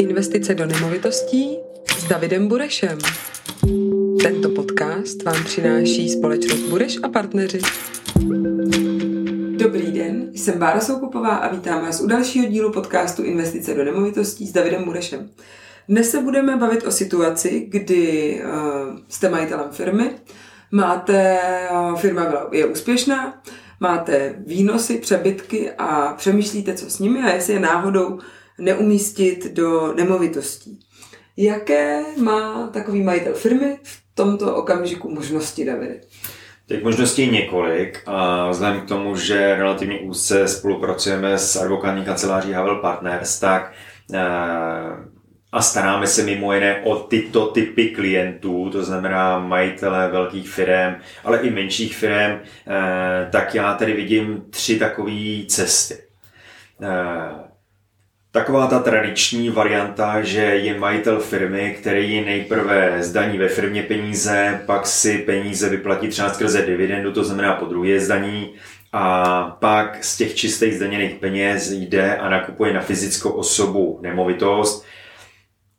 Investice do nemovitostí s Davidem Burešem. Tento podcast vám přináší společnost Bureš a partneři. Dobrý den, jsem Bára Soukupová a vítám vás u dalšího dílu podcastu Investice do nemovitostí s Davidem Burešem. Dnes se budeme bavit o situaci, kdy uh, jste majitelem firmy, máte, uh, firma je úspěšná, máte výnosy, přebytky a přemýšlíte, co s nimi a jestli je náhodou neumístit do nemovitostí. Jaké má takový majitel firmy v tomto okamžiku možnosti, Davide? Těch možností je několik a vzhledem k tomu, že relativně úzce spolupracujeme s advokátní kanceláří Havel Partners, tak eh, a staráme se mimo jiné o tyto typy klientů, to znamená majitele velkých firm, ale i menších firm, eh, tak já tady vidím tři takové cesty. Taková ta tradiční varianta, že je majitel firmy, který nejprve zdaní ve firmě peníze, pak si peníze vyplatí třeba skrze dividendu, to znamená po druhé zdaní, a pak z těch čistých zdaněných peněz jde a nakupuje na fyzickou osobu nemovitost.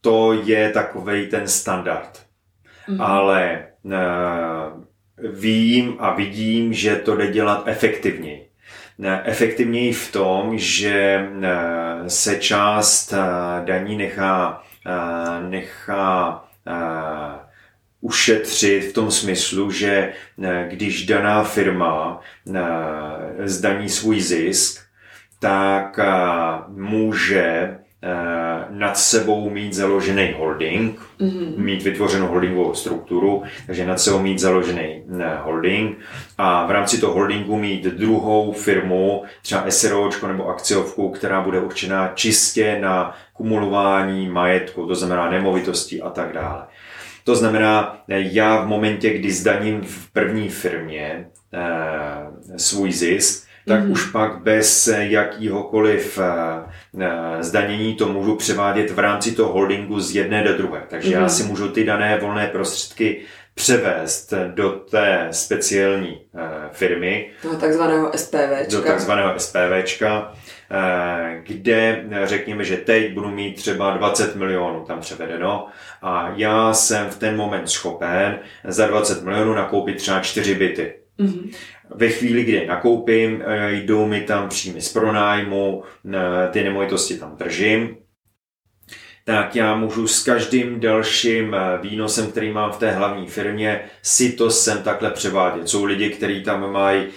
To je takový ten standard. Mm-hmm. Ale uh, vím a vidím, že to jde dělat efektivněji efektivněji v tom, že eh, se část eh, daní nechá, eh, nechá ušetřit v tom smyslu, že když daná firma zdaní svůj zisk, tak může nad sebou mít založený holding, mm-hmm. mít vytvořenou holdingovou strukturu, takže nad sebou mít založený eh, holding a v rámci toho holdingu mít druhou firmu, třeba SROčko nebo akciovku, která bude určená čistě na kumulování majetku, to znamená nemovitostí a tak dále. To znamená, eh, já v momentě, kdy zdaním v první firmě eh, svůj zisk, tak mm-hmm. už pak bez jakýhokoliv eh, eh, zdanění to můžu převádět v rámci toho holdingu z jedné do druhé. Takže mm-hmm. já mhm. si můžu ty dané volné prostředky převést do té speciální eh, firmy. Do takzvaného SPVčka. Do takzvaného SPVčka, kde řekněme, že teď budu mít třeba 20 milionů tam převedeno a já jsem v ten moment schopen za 20 milionů nakoupit třeba 4 byty. Mm-hmm. Ve chvíli, kdy nakoupím, eh, jdou mi tam příjmy z pronájmu, eh, ty nemovitosti tam držím, tak já můžu s každým dalším eh, výnosem, který mám v té hlavní firmě, si to sem takhle převádět. Jsou lidi, kteří tam mají uh,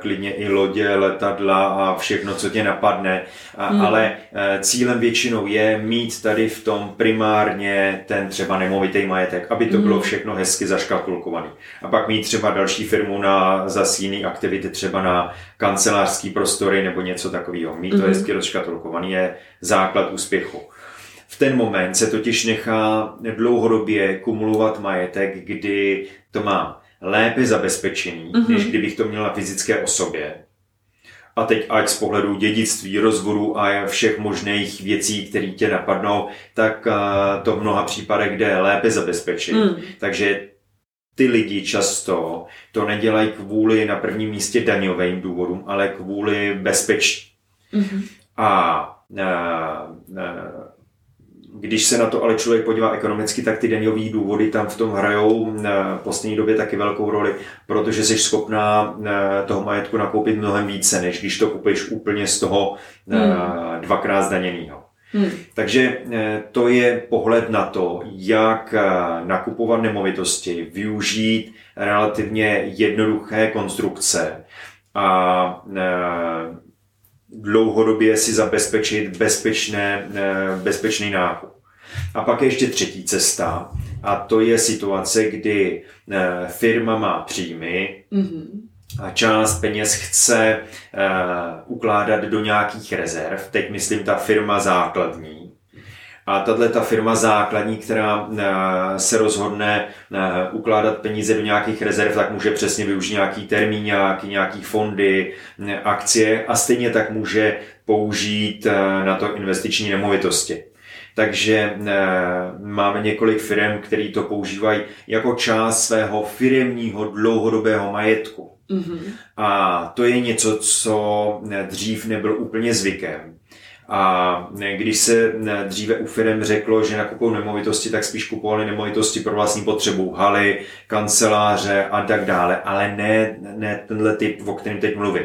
klidně i lodě, letadla a všechno, co tě napadne, a, hmm. ale uh, cílem většinou je mít tady v tom primárně ten třeba nemovitý majetek, aby to hmm. bylo všechno hezky zaškatulkovaný. A pak mít třeba další firmu na zas jiný aktivity, třeba na kancelářský prostory nebo něco takového. Mít to hmm. hezky rozškatulkovaný je základ úspěchu. V ten moment se totiž nechá dlouhodobě kumulovat majetek, kdy to má lépe zabezpečený, mm-hmm. než kdybych to měl na fyzické osobě. A teď ať z pohledu dědictví, rozvodu a všech možných věcí, které tě napadnou, tak to v mnoha případech jde lépe zabezpečit. Mm. Takže ty lidi často to nedělají kvůli na prvním místě daňovým důvodům, ale kvůli bezpečí. Mm-hmm. A, a, a když se na to ale člověk podívá ekonomicky, tak ty daňové důvody tam v tom hrajou eh, v poslední době taky velkou roli, protože jsi schopná eh, toho majetku nakoupit mnohem více, než když to kupuješ úplně z toho eh, hmm. dvakrát zdaněného. Hmm. Takže to je pohled na to, jak nakupovat nemovitosti, využít relativně jednoduché konstrukce a dlouhodobě si zabezpečit bezpečné, eh, bezpečný nákup. A pak je ještě třetí cesta, a to je situace, kdy eh, firma má příjmy mm-hmm. a část peněz chce uh, ukládat do nějakých rezerv. Teď myslím ta firma základní. A tahle ta firma základní, která eh, se rozhodne eh, ukládat peníze do nějakých rezerv, tak může přesně využít nějaký termín, nějaký, nějaký fondy, eh, akcie a stejně tak může použít na to investiční nemovitosti. Takže máme několik firm, které to používají jako část svého firmního dlouhodobého majetku. Mm-hmm. A to je něco, co dřív nebyl úplně zvykem. A když se dříve u firm řeklo, že nakupují nemovitosti, tak spíš kupovali nemovitosti pro vlastní potřebu, haly, kanceláře a tak dále, ale ne, ne tenhle typ, o kterém teď mluvím.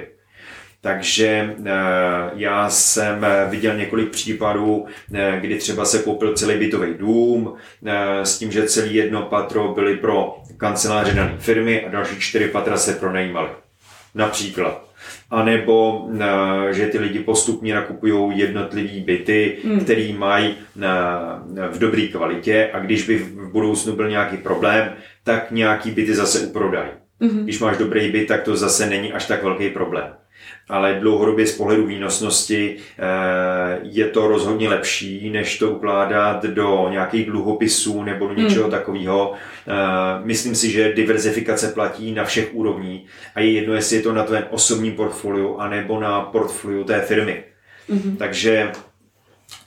Takže eh, já jsem viděl několik případů, eh, kdy třeba se koupil celý bytový dům eh, s tím, že celý jedno patro byly pro kanceláře dané firmy a další čtyři patra se pronajímaly. Například. A nebo že ty lidi postupně nakupují jednotlivý byty, hmm. který mají v dobré kvalitě a když by v budoucnu byl nějaký problém, tak nějaký byty zase uprodají. Hmm. Když máš dobrý byt, tak to zase není až tak velký problém ale dlouhodobě z pohledu výnosnosti eh, je to rozhodně lepší, než to ukládat do nějakých dluhopisů nebo do něčeho hmm. takového. Eh, myslím si, že diverzifikace platí na všech úrovních a je jedno, jestli je to na tvém osobním portfoliu anebo na portfoliu té firmy. Hmm. Takže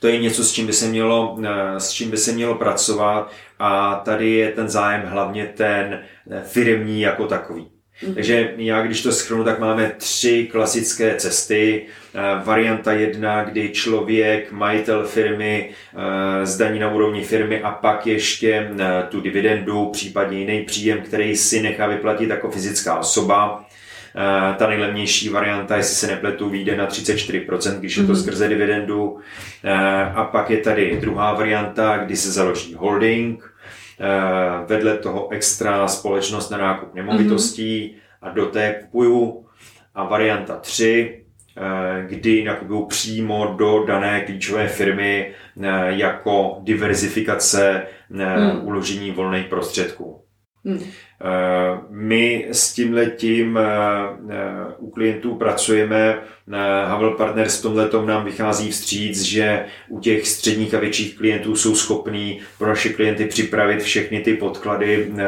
to je něco, s čím by se mělo, eh, s čím by se mělo pracovat a tady je ten zájem hlavně ten firmní jako takový. Mm-hmm. Takže já, když to schrnu, tak máme tři klasické cesty. Eh, varianta jedna, kdy člověk, majitel firmy, eh, zdaní na úrovni firmy a pak ještě eh, tu dividendu, případně jiný příjem, který si nechá vyplatit jako fyzická osoba. Ta nejlevnější varianta, jestli se nepletu, vyjde na 34%, když je to mm-hmm. skrze dividendu. A pak je tady druhá varianta, kdy se založí holding, vedle toho extra společnost na nákup nemovitostí mm-hmm. a do té kupuju. A varianta 3, eh, kdy nakupuju přímo do dané klíčové firmy eh, jako diverzifikace mm. uložení volných prostředků. Mm. My s tímhletím u klientů pracujeme Havel Partners v tomhle nám vychází vstříc, že u těch středních a větších klientů jsou schopní pro naše klienty připravit všechny ty podklady, eh,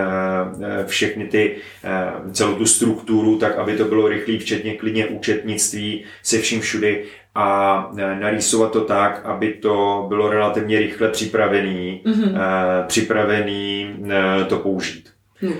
eh, všechny ty, eh, celou tu strukturu, tak aby to bylo rychlý, včetně klidně účetnictví se vším všudy a narýsovat to tak, aby to bylo relativně rychle připravený, mm-hmm. připravený to použít. Mm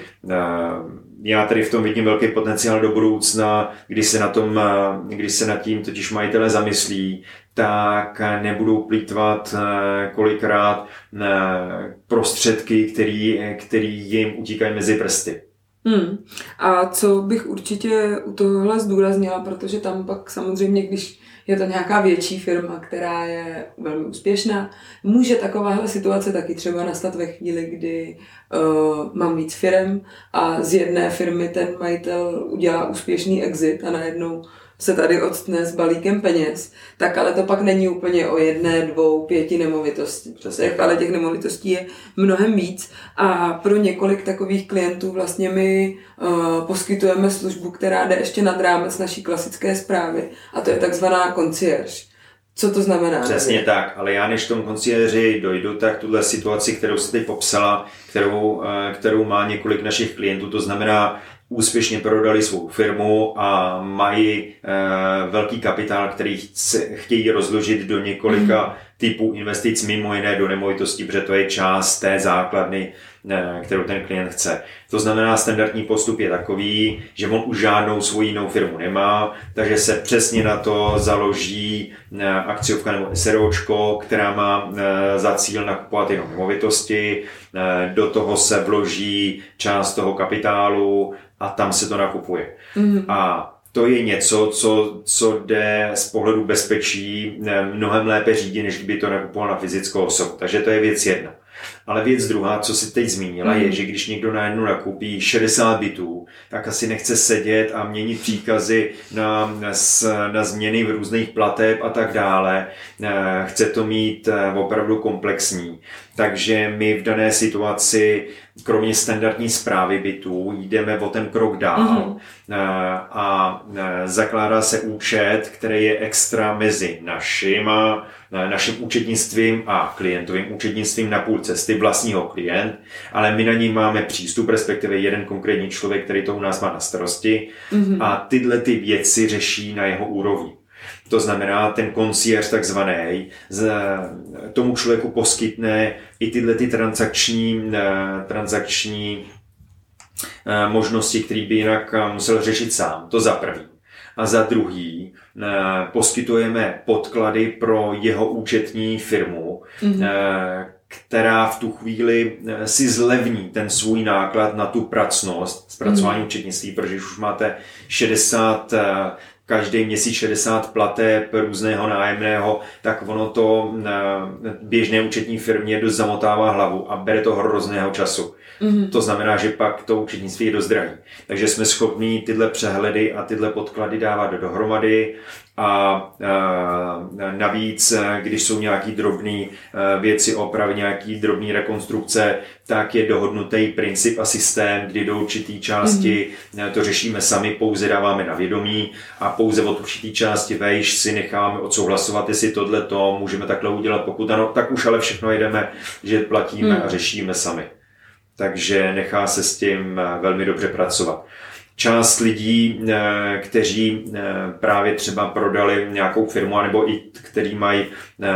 já tady v tom vidím velký potenciál do budoucna, když se na tom, když se nad tím totiž majitele zamyslí, tak nebudou plítvat eh, kolikrát eh, prostředky, který, který jim utíkají mezi prsty. Hmm. A co bych určitě u tohohle zdůraznila, protože tam pak samozřejmě, když je to nějaká větší firma, která je velmi úspěšná. Může takováhle situace taky třeba nastat ve chvíli, kdy uh, mám víc firm a z jedné firmy ten majitel udělá úspěšný exit a najednou se tady odstne s balíkem peněz, tak ale to pak není úplně o jedné, dvou, pěti nemovitosti. Přesně. Ale těch nemovitostí je mnohem víc a pro několik takových klientů vlastně my uh, poskytujeme službu, která jde ještě nad rámec naší klasické zprávy a to je takzvaná concierge. Co to znamená? Přesně nevím. tak, ale já než tomu konciéři dojdu, tak tuhle situaci, kterou jste teď popsala, kterou, eh, kterou má několik našich klientů, to znamená úspěšně prodali svou firmu a mají e, velký kapitál, který chce, chtějí rozložit do několika mm. Typů investic, mimo jiné do nemovitostí, protože to je část té základny, e, kterou ten klient chce. To znamená, standardní postup je takový, že on už žádnou svoji jinou firmu nemá, takže se přesně na to založí e, akciovka nebo SROčko, která má e, za cíl nakupovat jenom nemovitosti, do toho se vloží část toho kapitálu, a tam se to nakupuje. Mm-hmm. A to je něco, co, co jde z pohledu bezpečí eh, mnohem lépe řídit, než kdyby to nakupoval na fyzickou osobu. Takže to je věc jedna. Ale věc druhá, co si teď zmínila, mm. je, že když někdo najednou nakupí 60 bytů, tak asi nechce sedět a měnit příkazy na, na, na změny v různých plateb a tak dále. Eh, chce to mít eh, opravdu komplexní. Takže my v dané situaci, kromě standardní zprávy bytů, jdeme o ten krok dál mm-hmm. a zakládá se účet, který je extra mezi naším, naším účetnictvím a klientovým účetnictvím na půl cesty vlastního klient, ale my na ní máme přístup, respektive jeden konkrétní člověk, který to u nás má na starosti mm-hmm. a tyhle ty věci řeší na jeho úrovni. To znamená, ten koncierž takzvaný tomu člověku poskytne i tyhle ty transakční, eh, transakční eh, možnosti, které by jinak eh, musel řešit sám. To za prvý. a za druhý poskytujeme podklady pro jeho účetní firmu, mm-hmm která v tu chvíli eh, si zlevní ten svůj náklad na tu pracnost zpracování mm. účetnictví, protože už máte 60 eh, každý měsíc 60 plateb různého nájemného, tak ono to eh, běžné účetní firmě dost zamotává hlavu a bere to hrozného času. Mm-hmm. To znamená, že pak to účetnictví je dost drahý. Takže jsme schopni tyhle přehledy a tyhle podklady dávat dohromady a, navíc, když jsou nějaký drobné věci, opravy, nějaký drobné rekonstrukce, tak je dohodnutý princip a systém, kdy do určitý části mm-hmm. to řešíme sami, pouze dáváme na vědomí a pouze od určitý části vejš si necháme odsouhlasovat, jestli tohle to můžeme takhle udělat. Pokud ano, tak už ale všechno jedeme, že platíme mm. a řešíme sami. Takže nechá se s tím velmi dobře pracovat část lidí, eh, kteří eh, právě třeba prodali nějakou firmu, nebo i kteří mají eh,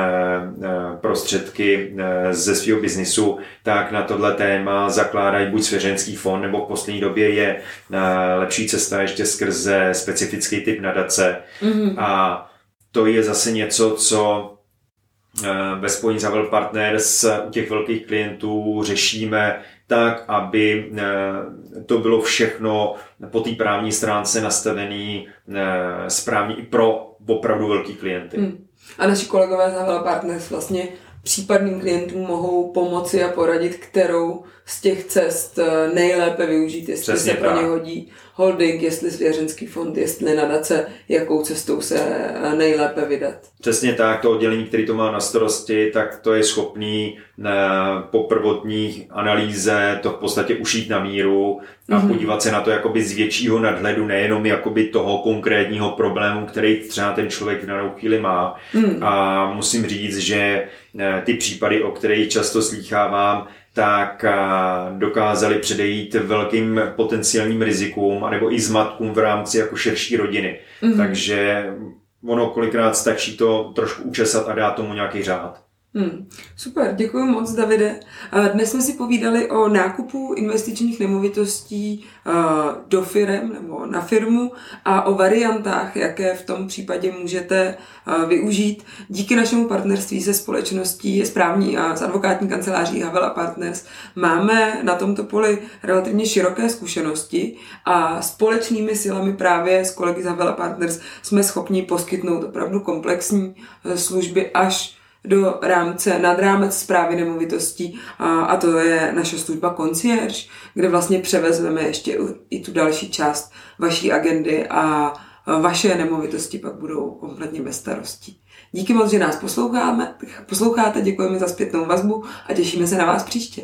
prostředky ze svého biznisu, tak na tohle téma zakládají buď svěřenský fond, nebo v poslední době je lepší cesta ještě skrze specifický typ nadace. Mm-hmm. A to je zase něco, co ve spojení Zavel Partners u těch velkých klientů řešíme tak, aby to bylo všechno po té právní stránce nastavený eh, správně i pro opravdu velký klienty. Hmm. A naši kolegové z Havela Partners vlastně případným klientům mohou pomoci a poradit, kterou z těch cest eh, nejlépe využít, jestli Přesně se pro ně hodí holding, jestli svěřenský fond, jestli nadace, jakou cestou se eh, nejlépe vydat. Přesně tak, to oddělení, který to má na starosti, tak to je schopný po prvotní analýze to v podstatě ušít na míru a mm-hmm. podívat se na to jakoby z většího nadhledu, nejenom jakoby toho konkrétního problému, který třeba ten člověk v danou chvíli má. Mm. A musím říct, že eh, ty případy, o kterých často slýchávám, tak eh, dokázali předejít velkým potenciálním rizikům anebo i zmatkům v rámci jako širší rodiny. Mm-hmm. Takže ono kolikrát stačí to trošku učesat a dát tomu nějaký řád. Hmm, super, děkuji moc, Davide. Dnes jsme si povídali o nákupu investičních nemovitostí do firm nebo na firmu a o variantách, jaké v tom případě můžete využít. Díky našemu partnerství se společností správní a s advokátní kanceláří Havela Partners máme na tomto poli relativně široké zkušenosti a společnými silami právě s kolegy z Havela Partners jsme schopni poskytnout opravdu komplexní služby až do rámce, nad rámec zprávy nemovitostí a, a to je naše služba concierge, kde vlastně převezmeme ještě i tu další část vaší agendy a vaše nemovitosti pak budou kompletně bez starostí. Díky moc, že nás posloucháme, posloucháte, děkujeme za zpětnou vazbu a těšíme se na vás příště.